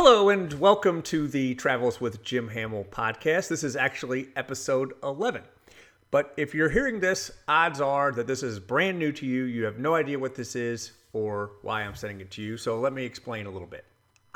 Hello, and welcome to the Travels with Jim Hamill podcast. This is actually episode 11. But if you're hearing this, odds are that this is brand new to you. You have no idea what this is or why I'm sending it to you. So let me explain a little bit.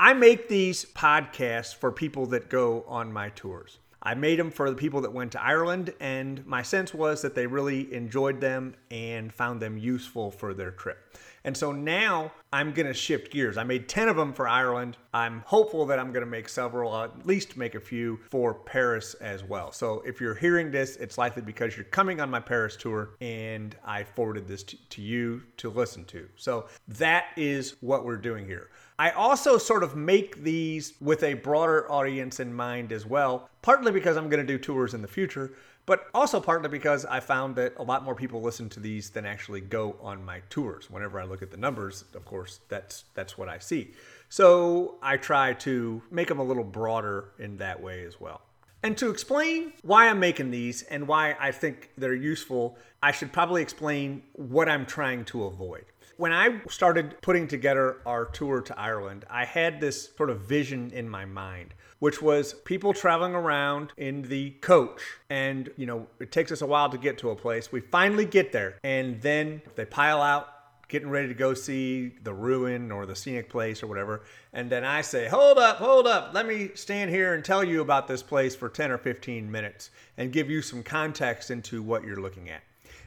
I make these podcasts for people that go on my tours. I made them for the people that went to Ireland, and my sense was that they really enjoyed them and found them useful for their trip. And so now I'm going to shift gears. I made 10 of them for Ireland. I'm hopeful that I'm going to make several, uh, at least make a few for Paris as well. So if you're hearing this, it's likely because you're coming on my Paris tour and I forwarded this to, to you to listen to. So that is what we're doing here. I also sort of make these with a broader audience in mind as well, partly because I'm going to do tours in the future, but also partly because I found that a lot more people listen to these than actually go on my tours. Whenever I look at the numbers, of course, that's that's what I see. So I try to make them a little broader in that way as well. And to explain why I'm making these and why I think they're useful, I should probably explain what I'm trying to avoid. When I started putting together our tour to Ireland, I had this sort of vision in my mind, which was people traveling around in the coach. And, you know, it takes us a while to get to a place. We finally get there, and then they pile out getting ready to go see the ruin or the scenic place or whatever. And then I say, Hold up, hold up. Let me stand here and tell you about this place for 10 or 15 minutes and give you some context into what you're looking at.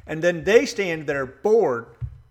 And then they stand there bored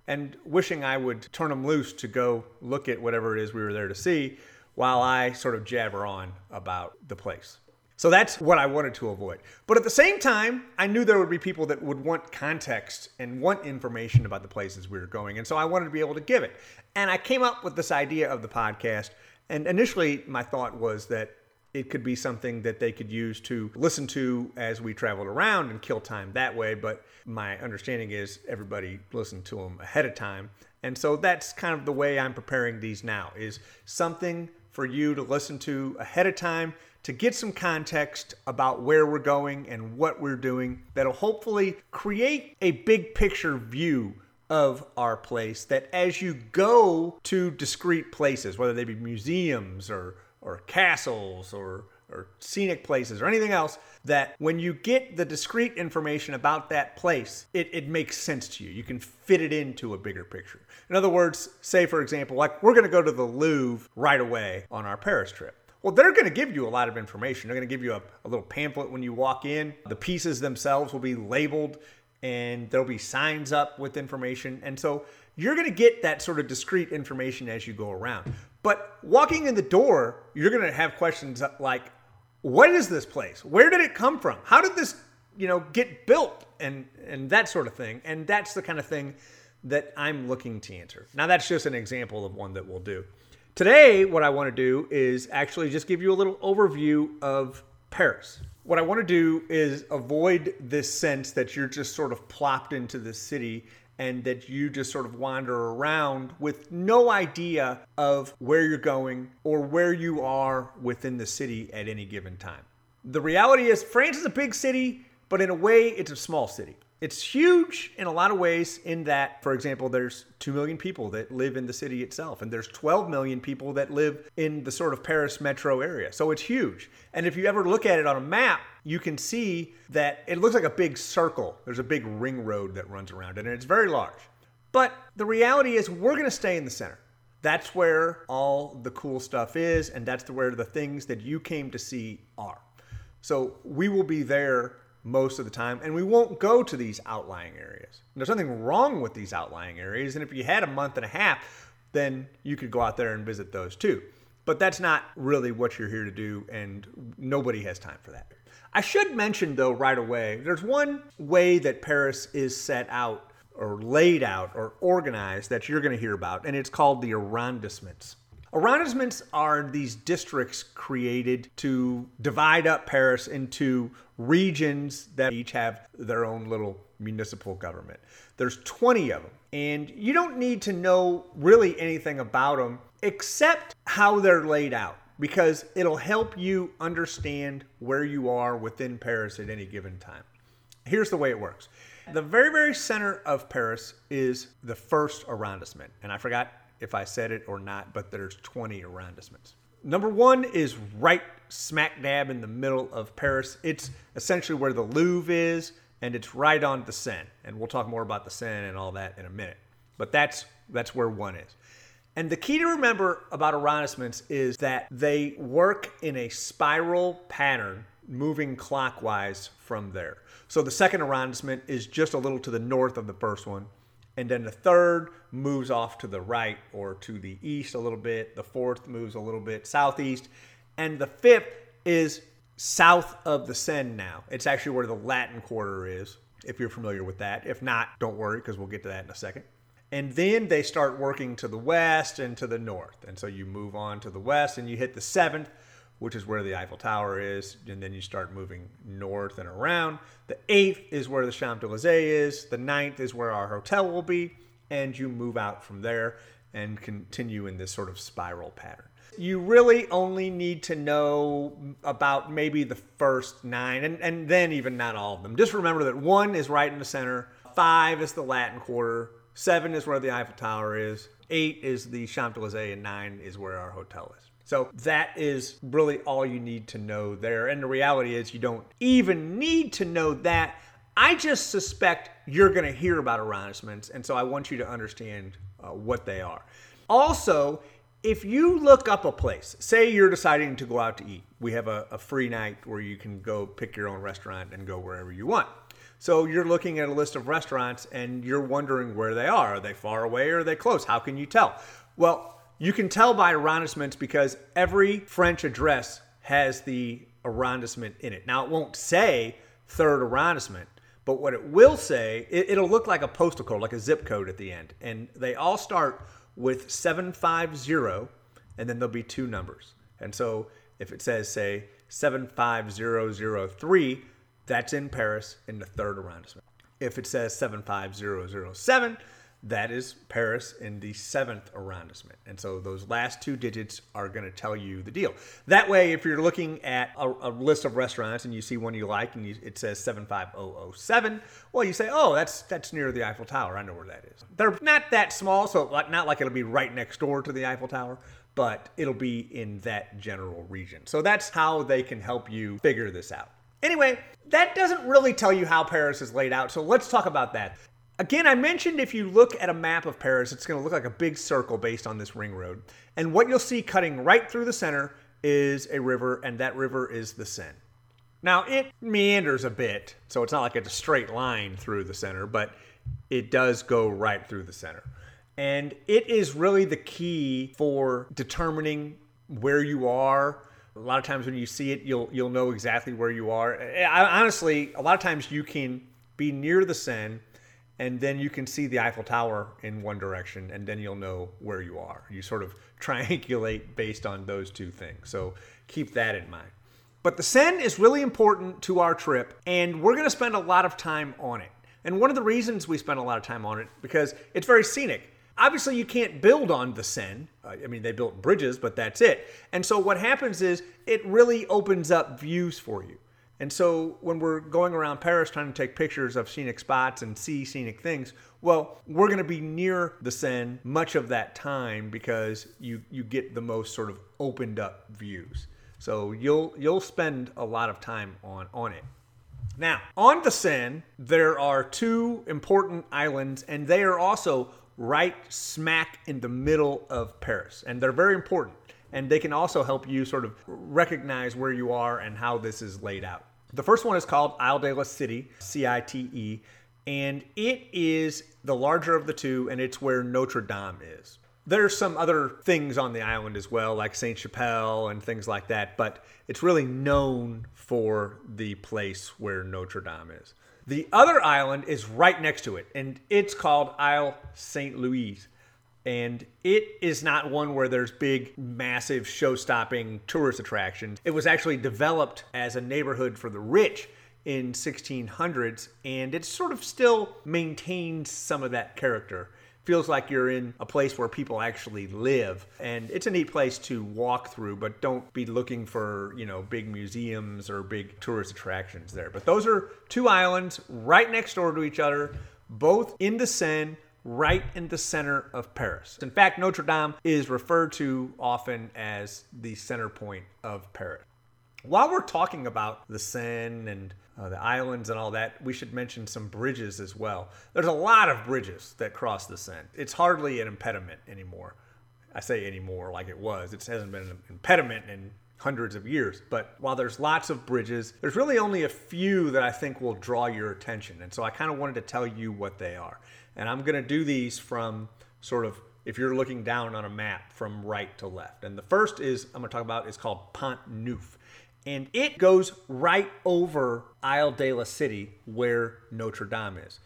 and wishing I would turn them loose to go look at whatever it is we were there to see while I sort of jabber on about the place. So that's what I wanted to avoid. But at the same time, I knew there would be people that would want context and want information about the places we were going. And so I wanted to be able to give it. And I came up with this idea of the podcast. And initially, my thought was that it could be something that they could use to listen to as we traveled around and kill time that way. But my understanding is everybody listened to them ahead of time. And so that's kind of the way I'm preparing these now is something for you to listen to ahead of time to get some context about where we're going and what we're doing that'll hopefully create a big picture view of our place that as you go to discrete places whether they be museums or or castles or or scenic places or anything else that when you get the discrete information about that place, it, it makes sense to you. You can fit it into a bigger picture. In other words, say for example, like we're going to go to the Louvre right away on our Paris trip. Well, they're going to give you a lot of information. They're going to give you a, a little pamphlet when you walk in. The pieces themselves will be labeled and there'll be signs up with information. And so you're going to get that sort of discrete information as you go around. But walking in the door, you're going to have questions like, what is this place? Where did it come from? How did this, you know, get built? And and that sort of thing. And that's the kind of thing that I'm looking to answer. Now that's just an example of one that we'll do. Today, what I want to do is actually just give you a little overview of Paris. What I want to do is avoid this sense that you're just sort of plopped into the city and that you just sort of wander around with no idea of where you're going or where you are within the city at any given time. The reality is, France is a big city, but in a way, it's a small city. It's huge in a lot of ways, in that, for example, there's 2 million people that live in the city itself, and there's 12 million people that live in the sort of Paris metro area. So it's huge. And if you ever look at it on a map, you can see that it looks like a big circle. There's a big ring road that runs around it, and it's very large. But the reality is, we're going to stay in the center. That's where all the cool stuff is, and that's where the things that you came to see are. So we will be there most of the time, and we won't go to these outlying areas. And there's nothing wrong with these outlying areas, and if you had a month and a half, then you could go out there and visit those too. But that's not really what you're here to do, and nobody has time for that. I should mention, though, right away, there's one way that Paris is set out or laid out or organized that you're going to hear about, and it's called the arrondissements. Arrondissements are these districts created to divide up Paris into regions that each have their own little municipal government. There's 20 of them, and you don't need to know really anything about them except how they're laid out because it'll help you understand where you are within Paris at any given time. Here's the way it works. The very, very center of Paris is the first arrondissement. And I forgot if I said it or not, but there's 20 arrondissements. Number one is right smack dab in the middle of Paris. It's essentially where the Louvre is, and it's right on the Seine. And we'll talk more about the Seine and all that in a minute. But that's that's where one is. And the key to remember about arrondissements is that they work in a spiral pattern moving clockwise from there. So the second arrondissement is just a little to the north of the first one. And then the third moves off to the right or to the east a little bit. The fourth moves a little bit southeast. And the fifth is south of the Seine now. It's actually where the Latin Quarter is, if you're familiar with that. If not, don't worry, because we'll get to that in a second. And then they start working to the west and to the north. And so you move on to the west and you hit the seventh, which is where the Eiffel Tower is. And then you start moving north and around. The eighth is where the Champs Elysees is. The ninth is where our hotel will be. And you move out from there and continue in this sort of spiral pattern. You really only need to know about maybe the first nine, and, and then even not all of them. Just remember that one is right in the center, five is the Latin Quarter, Seven is where the Eiffel Tower is. Eight is the Champs Elysees, and nine is where our hotel is. So that is really all you need to know there. And the reality is, you don't even need to know that. I just suspect you're going to hear about arrondissements, and so I want you to understand uh, what they are. Also, if you look up a place, say you're deciding to go out to eat, we have a, a free night where you can go pick your own restaurant and go wherever you want. So you're looking at a list of restaurants and you're wondering where they are. Are they far away or are they close? How can you tell? Well, you can tell by arrondissements because every French address has the arrondissement in it. Now, it won't say third arrondissement, but what it will say, it, will look like a postal code, like a zip code at the end. And they all start with 750, and then there'll be two numbers. And so if it says, say, 75003, that's in Paris in the third arrondissement. If it says 75007, that is Paris in the seventh arrondissement. And so those last two digits are going to tell you the deal. That way, if you're looking at a, a list of restaurants and you see one you like and you, it says 75007, well, you say, oh, that's that's near the Eiffel Tower. I know where that is. They're not that small, so not like it'll be right next door to the Eiffel Tower, but it'll be in that general region. So that's how they can help you figure this out. Anyway, that doesn't really tell you how Paris is laid out, so let's talk about that. Again, I mentioned if you look at a map of Paris, it's going to look like a big circle based on this ring road. And what you'll see cutting right through the center is a river, and that river is the Seine. Now, it meanders a bit, so it's not like it's a straight line through the center, but it does go right through the center. And it is really the key for determining where you are a lot of times when you see it, you'll you'll know exactly where you are. Eh, I, honestly, a lot of times you can be near the Seine, and then you can see the Eiffel Tower in one direction, and then you'll know where you are. You sort of triangulate based on those two things. So keep that in mind. But the Seine is really important to our trip, and we're going to spend a lot of time on it. And one of the reasons we spend a lot of time on it because it's very scenic. Obviously, you can't build on the Seine. Uh, I mean, they built bridges, but that's it. And so what happens is it really opens up views for you. And so when we're going around Paris trying to take pictures of scenic spots and see scenic things, well, we're going to be near the Seine much of that time because you you get the most sort of opened up views. So you'll you'll spend a lot of time on on it. Now, on the Seine, there are two important islands and they are also right smack in the middle of Paris. And they're very important. And they can also help you sort of recognize where you are and how this is laid out. The first one is called Isle de la Cité, C I T E, and it is the larger of the two, and it's where Notre Dame is. There's some other things on the island as well, like Sainte Chapelle and things like that, but it's really known for the place where Notre Dame is. The other island is right next to it, and it's called Isle St. Louis. And it is not one where there's big, massive, show stopping tourist attractions. It was actually developed as a neighborhood for the rich in 1600s, and it sort of still maintains some of that character feels like you're in a place where people actually live and it's a neat place to walk through but don't be looking for you know big museums or big tourist attractions there but those are two islands right next door to each other both in the seine right in the center of Paris. In fact, Notre Dame is referred to often as the center point of Paris. While we're talking about the Seine and uh, the islands and all that, we should mention some bridges as well. There's a lot of bridges that cross the Seine. It's hardly an impediment anymore. I say anymore like it was. It hasn't been an impediment in hundreds of years. But while there's lots of bridges, there's really only a few that I think will draw your attention. And so I kind of wanted to tell you what they are. And I'm going to do these from sort of if you're looking down on a map from right to left. And the first is I'm going to talk about is called Pont Neuf and it goes right over Isle de la City where Notre Dame is.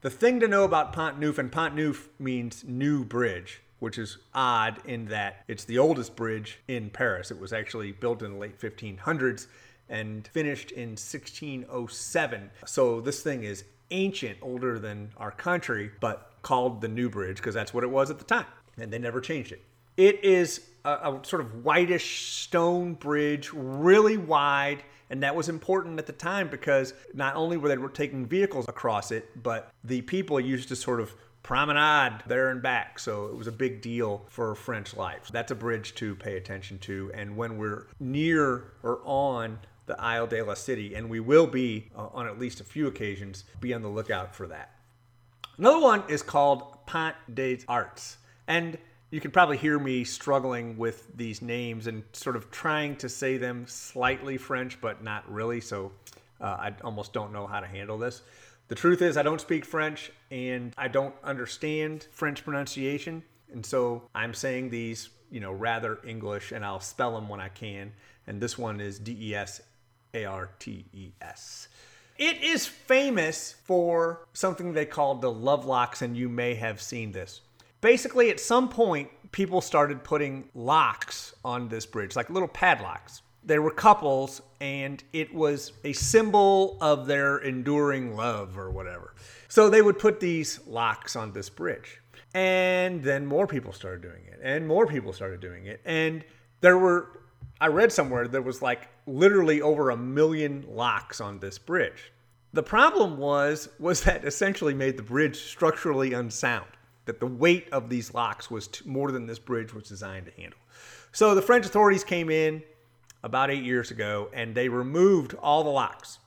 The thing to know about Pont Neuf, and Pont Neuf means new bridge, which is odd in that it's the oldest bridge in Paris. It was actually built in the late 1500s and finished in 1607. So this thing is ancient, older than our country, but called the New Bridge because that's what it was at the time. And they never changed it. It is a, a, sort of whitish stone bridge, really wide. And that was important at the time because not only were they taking vehicles across it, but the people used to sort of promenade there and back. So it was a big deal for French life. That's a bridge to pay attention to. And when we're near or on the Isle de la City, and we will be uh, on at least a few occasions, be on the lookout for that. Another one is called Pont des Arts. And you can probably hear me struggling with these names and sort of trying to say them slightly French, but not really. So uh, I almost don't know how to handle this. The truth is, I don't speak French and I don't understand French pronunciation. And so I'm saying these, you know, rather English and I'll spell them when I can. And this one is D E S A R T E S. It is famous for something they call the love locks, and you may have seen this. Basically at some point people started putting locks on this bridge like little padlocks. They were couples and it was a symbol of their enduring love or whatever. So they would put these locks on this bridge and then more people started doing it and more people started doing it and there were i read somewhere there was like literally over a million locks on this bridge the problem was was that essentially made the bridge structurally unsound that the weight of these locks was t- more than this bridge was designed to handle. So the French authorities came in about eight years ago and they removed all the locks.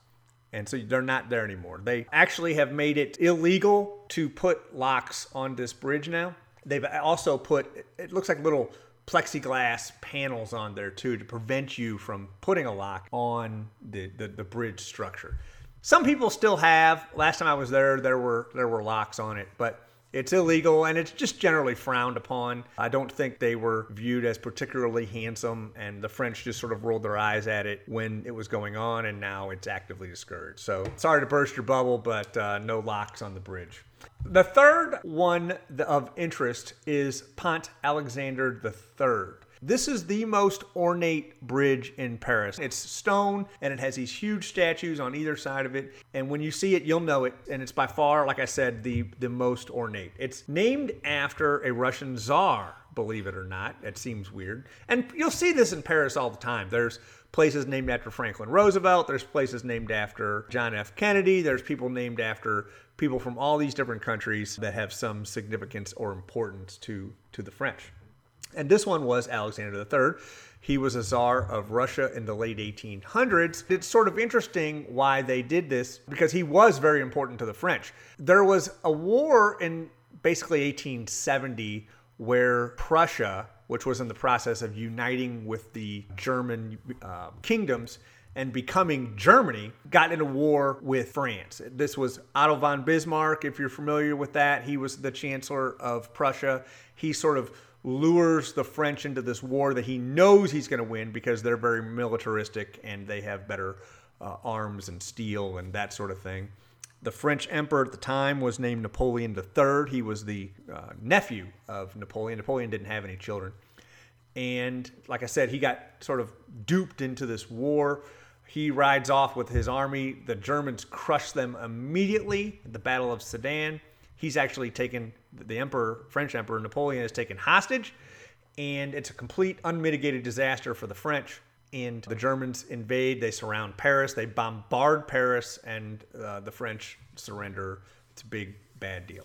And so they're not there anymore. They actually have made it illegal to put locks on this bridge now. They've also put, it looks like little plexiglass panels on there too to prevent you from putting a lock on the, the, the bridge structure. Some people still have. Last time I was there, there were there were locks on it, but it's illegal and it's just generally frowned upon. I don't think they were viewed as particularly handsome, and the French just sort of rolled their eyes at it when it was going on, and now it's actively discouraged. So sorry to burst your bubble, but uh, no locks on the bridge. The third one of interest is Pont Alexander III. This is the most ornate bridge in Paris. It's stone and it has these huge statues on either side of it. And when you see it, you'll know it. And it's by far, like I said, the, the most ornate. It's named after a Russian czar, believe it or not. It seems weird. And you'll see this in Paris all the time. There's places named after Franklin Roosevelt. There's places named after John F. Kennedy. There's people named after people from all these different countries that have some significance or importance to, to the French. And this one was Alexander III. He was a czar of Russia in the late 1800s. It's sort of interesting why they did this because he was very important to the French. There was a war in basically 1870 where Prussia, which was in the process of uniting with the German uh, kingdoms, and becoming Germany, got into war with France. This was Otto von Bismarck, if you're familiar with that. He was the chancellor of Prussia. He sort of lures the French into this war that he knows he's going to win because they're very militaristic and they have better uh, arms and steel and that sort of thing. The French emperor at the time was named Napoleon III. He was the uh, nephew of Napoleon. Napoleon didn't have any children. And like I said, he got sort of duped into this war. He rides off with his army. The Germans crush them immediately at the Battle of Sedan. He's actually taken the emperor, French emperor Napoleon, is taken hostage, and it's a complete unmitigated disaster for the French. And the Germans invade. They surround Paris. They bombard Paris, and uh, the French surrender. It's a big bad deal.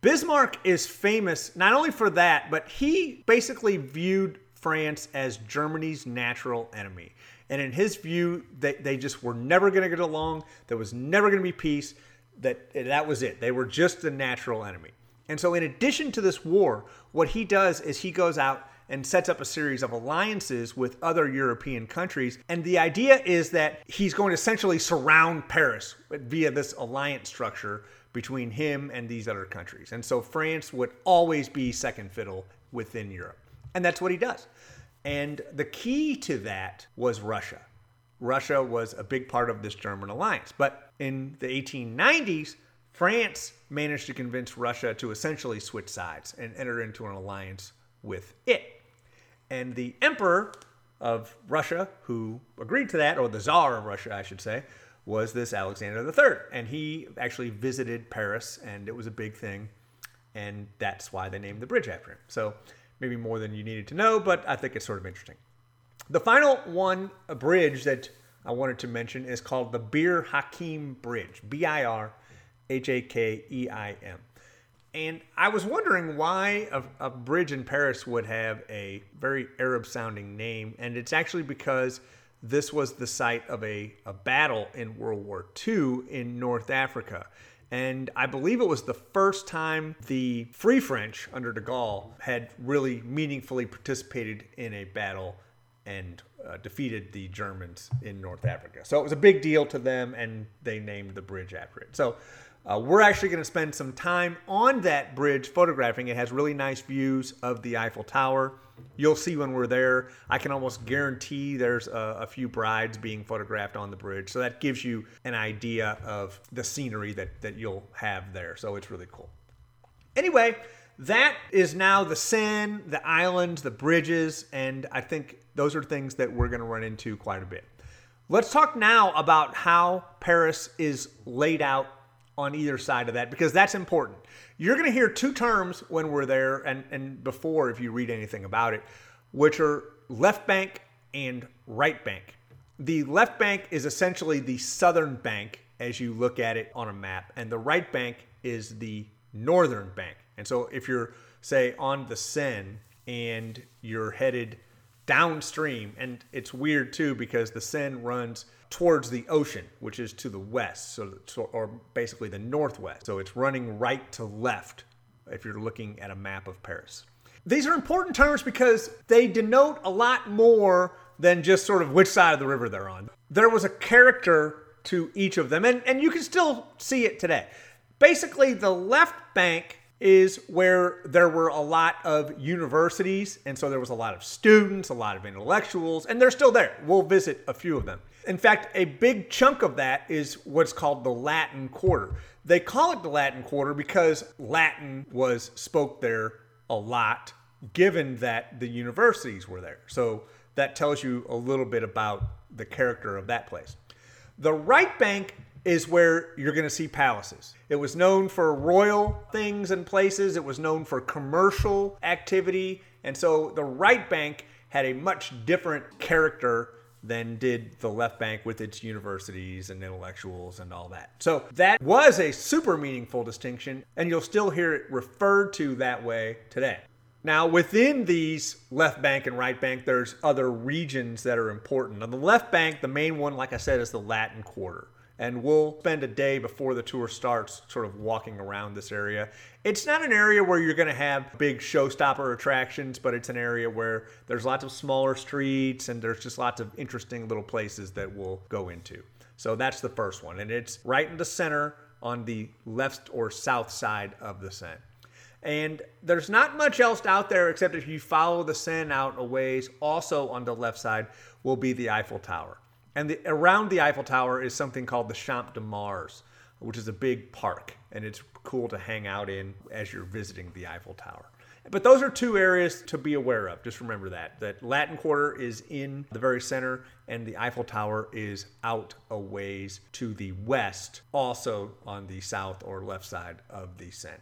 Bismarck is famous not only for that, but he basically viewed France as Germany's natural enemy. And in his view, they, they just were never going to get along. There was never going to be peace. That, that was it. They were just the natural enemy. And so, in addition to this war, what he does is he goes out and sets up a series of alliances with other European countries. And the idea is that he's going to essentially surround Paris via this alliance structure between him and these other countries. And so France would always be second fiddle within Europe. And that's what he does. And the key to that was Russia. Russia was a big part of this German alliance. But in the 1890s, France managed to convince Russia to essentially switch sides and enter into an alliance with it. And the emperor of Russia, who agreed to that, or the czar of Russia, I should say, was this Alexander III. And he actually visited Paris, and it was a big thing. And that's why they named the bridge after him. So maybe more than you needed to know, but I think it's sort of interesting. The final one, a bridge that I wanted to mention, is called the Bir Hakeim Bridge, B I R H A K E I M. And I was wondering why a, a, bridge in Paris would have a very Arab sounding name. And it's actually because this was the site of a, a battle in World War II in North Africa. And I believe it was the first time the Free French under de Gaulle had really meaningfully participated in a battle and uh, defeated the Germans in North Africa. So it was a big deal to them, and they named the bridge after it. So uh, we're actually going to spend some time on that bridge photographing. It has really nice views of the Eiffel Tower. You'll see when we're there. I can almost guarantee there's a, a, few brides being photographed on the bridge. So that gives you an idea of the scenery that, that you'll have there. So it's really cool. Anyway, that is now the Seine, the islands, the bridges, and I think those are things that we're going to run into quite a bit. Let's talk now about how Paris is laid out on either side of that because that's important. You're going to hear two terms when we're there and, and before if you read anything about it, which are left bank and right bank. The left bank is essentially the southern bank as you look at it on a map, and the right bank is the northern bank. And so if you're, say, on the Seine and you're headed downstream, and it's weird too because the Seine runs towards the ocean, which is to the west, so, or basically the northwest. So it's running right to left if you're looking at a map of Paris. These are important terms because they denote a lot more than just sort of which side of the river they're on. There was a character to each of them, and, and you can still see it today. Basically, the left bank is where there were a lot of universities, and so there was a lot of students, a lot of intellectuals, and they're still there. We'll visit a few of them. In fact, a big chunk of that is what's called the Latin Quarter. They call it the Latin Quarter because Latin was spoke there a lot, given that the universities were there. So that tells you a little bit about the character of that place. The right bank is where you're going to see palaces. It was known for royal things and places, it was known for commercial activity. And so the right bank had a much different character than did the left bank with its universities and intellectuals and all that. So that was a super meaningful distinction, and you'll still hear it referred to that way today. Now, within these left bank and right bank, there's other regions that are important. On the left bank, the main one, like I said, is the Latin Quarter and we'll spend a day before the tour starts sort of walking around this area. It's not an area where you're going to have big showstopper attractions, but it's an area where there's lots of smaller streets and there's just lots of interesting little places that we'll go into. So that's the first one, and it's right in the center on the left or south side of the Seine. And there's not much else out there except if you follow the Seine out a ways, also on the left side will be the Eiffel Tower. And the, around the Eiffel Tower is something called the Champ de Mars, which is a big park, and it's cool to hang out in as you're visiting the Eiffel Tower. But those are two areas to be aware of. Just remember that. That Latin Quarter is in the very center, and the Eiffel Tower is out a ways to the west, also on the south or left side of the Seine.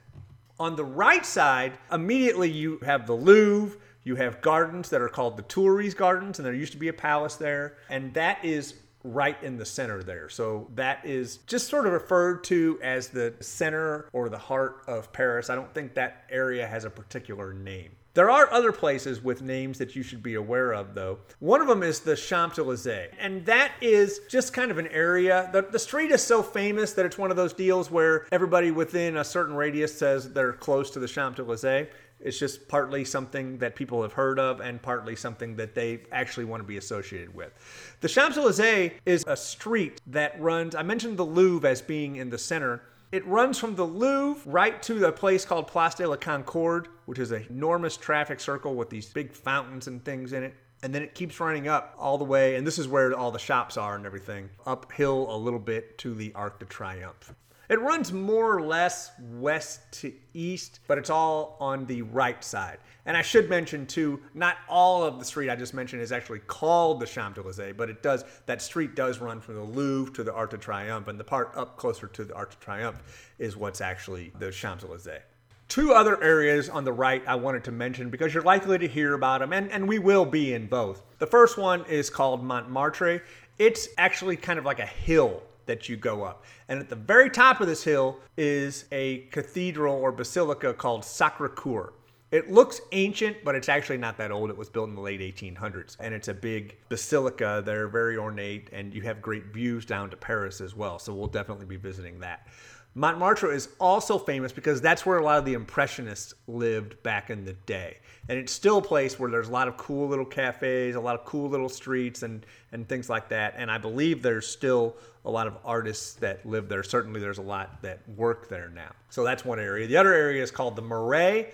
On the right side, immediately you have the Louvre, you have gardens that are called the Tuileries Gardens, and there used to be a palace there. And that is right in the center there. So that is just sort of referred to as the center or the heart of Paris. I don't think that area has a particular name. There are other places with names that you should be aware of, though. One of them is the Champs Elysees, and that is just kind of an area. The, the street is so famous that it's one of those deals where everybody within a certain radius says they're close to the Champs Elysees. It's just partly something that people have heard of and partly something that they actually want to be associated with. The Champs Elysees is a street that runs, I mentioned the Louvre as being in the center. It runs from the Louvre right to the place called Place de la Concorde, which is an enormous traffic circle with these big fountains and things in it. And then it keeps running up all the way, and this is where all the shops are and everything, uphill a little bit to the Arc de Triomphe. It runs more or less west to east, but it's all on the right side. And I should mention too, not all of the street I just mentioned is actually called the Champs Elysees, but it does that street does run from the Louvre to the Arc de Triomphe, and the part up closer to the Arc de Triomphe is what's actually the Champs Elysees. Two other areas on the right I wanted to mention because you're likely to hear about them, and, and we will be in both. The first one is called Montmartre. It's actually kind of like a hill that you go up. And at the very top of this hill is a cathedral or basilica called Sacre Coeur. It looks ancient, but it's actually not that old. It was built in the late 1800s. And it's a big basilica. They're very ornate, and you have great views down to Paris as well. So we'll definitely be visiting that. Montmartre is also famous because that's where a lot of the Impressionists lived back in the day. And it's still a place where there's a lot of cool little cafes, a lot of cool little streets, and, and things like that. And I believe there's still a lot of artists that live there. Certainly, there's a lot that work there now. So that's one area. The other area is called the Marais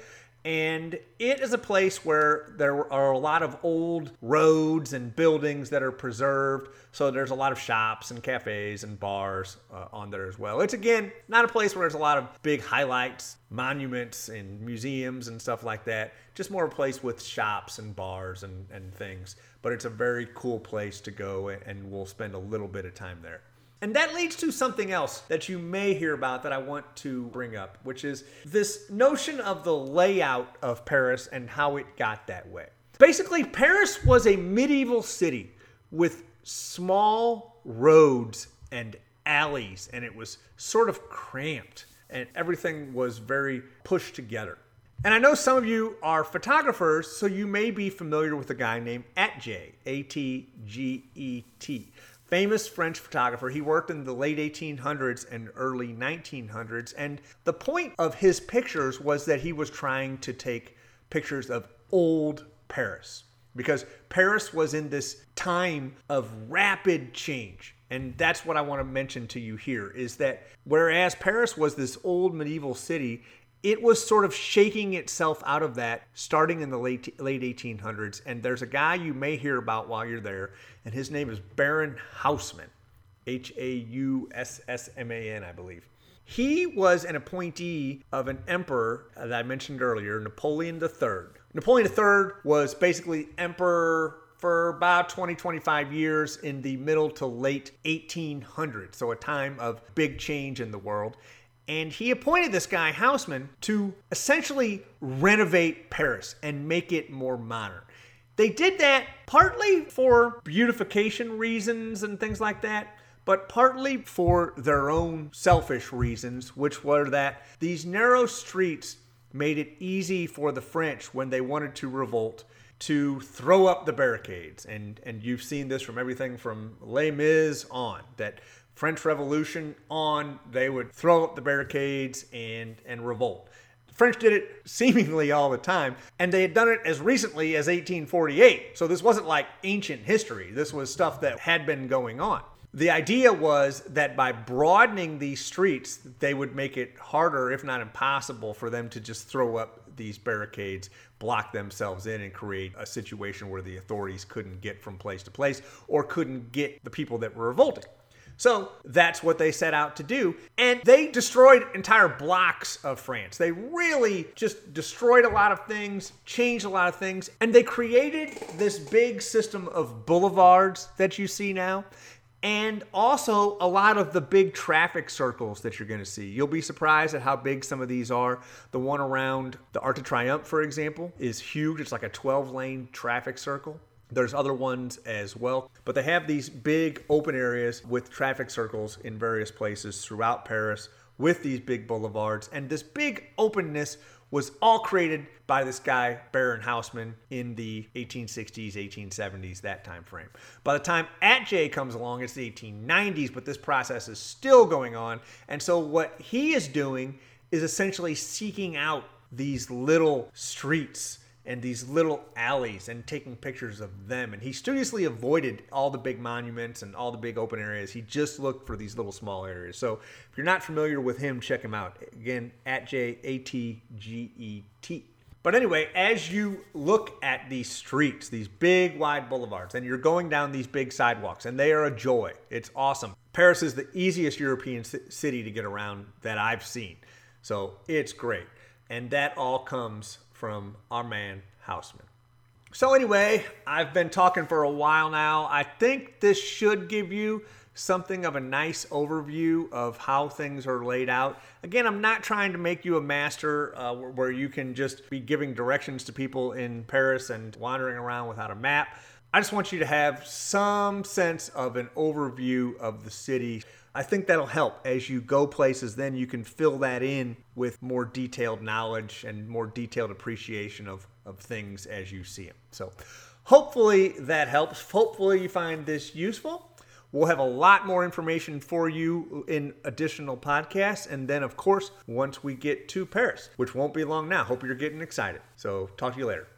and it is a place where there are a lot of old roads and buildings that are preserved. So there's a lot of shops and cafes and bars uh, on there as well. It's again not a place where there's a lot of big highlights, monuments, and museums and stuff like that. Just more a place with shops and bars and, and things. But it's a very cool place to go, and we'll spend a little bit of time there. And that leads to something else that you may hear about that I want to bring up, which is this notion of the layout of Paris and how it got that way. Basically, Paris was a medieval city with small roads and alleys, and it was sort of cramped, and everything was very pushed together. And I know some of you are photographers, so you may be familiar with a guy named Atget, A T G E T famous French photographer. He worked in the late 1800s and early 1900s. And the point of his pictures was that he was trying to take pictures of old Paris because Paris was in this time of rapid change. And that's what I want to mention to you here is that whereas Paris was this old medieval city, it was sort of shaking itself out of that starting in the late late 1800s and there's a guy you may hear about while you're there and his name is Baron Haussmann H A U S S M A N I believe. He was an appointee of an emperor that I mentioned earlier Napoleon III Napoleon III was basically emperor for about 20 25 years in the middle to late 1800s so a time of big change in the world and he appointed this guy, Haussmann, to essentially renovate Paris and make it more modern. They did that partly for beautification reasons and things like that, but partly for their own selfish reasons, which were that these narrow streets made it easy for the French when they wanted to revolt to throw up the barricades. And and you've seen this from everything from Les Mis on that French Revolution on, they would throw up the barricades and, and revolt. The French did it seemingly all the time, and they had done it as recently as 1848. So this wasn't like ancient history, this was stuff that had been going on. The idea was that by broadening these streets, they would make it harder, if not impossible, for them to just throw up these barricades, block themselves in, and create a situation where the authorities couldn't get from place to place or couldn't get the people that were revolting. So that's what they set out to do. And they destroyed entire blocks of France. They really just destroyed a lot of things, changed a lot of things, and they created this big system of boulevards that you see now and also a lot of the big traffic circles that you're going to see. You'll be surprised at how big some of these are. The one around the Arc de Triomphe, for example, is huge. It's like a 12 lane traffic circle. There's other ones as well, but they have these big open areas with traffic circles in various places throughout Paris with these big boulevards. And this big openness was all created by this guy Baron Haussmann in the 1860s, 1870s, that time frame. By the time Atget comes along, it's the 1890s, but this process is still going on. And so what he is doing is essentially seeking out these little streets and these little alleys and taking pictures of them. And he studiously avoided all the big monuments and all the big open areas. He just looked for these little small areas. So if you're not familiar with him, check him out. Again, Atget A T G E T. But anyway, as you look at these streets, these big wide boulevards, and you're going down these big sidewalks, and they are a joy. It's awesome. Paris is the easiest European city to get around that I've seen. So it's great. And that all comes from our man Haussmann. So, anyway, I've been talking for a while now. I think this should give you something of a nice overview of how things are laid out. Again, I'm not trying to make you a master uh, where you can just be giving directions to people in Paris and wandering around without a map. I just want you to have some sense of an overview of the city. I think that'll help as you go places. Then you can fill that in with more detailed knowledge and more detailed appreciation of, of things as you see them. So, hopefully, that helps. Hopefully, you find this useful. We'll have a lot more information for you in additional podcasts. And then, of course, once we get to Paris, which won't be long now, hope you're getting excited. So, talk to you later.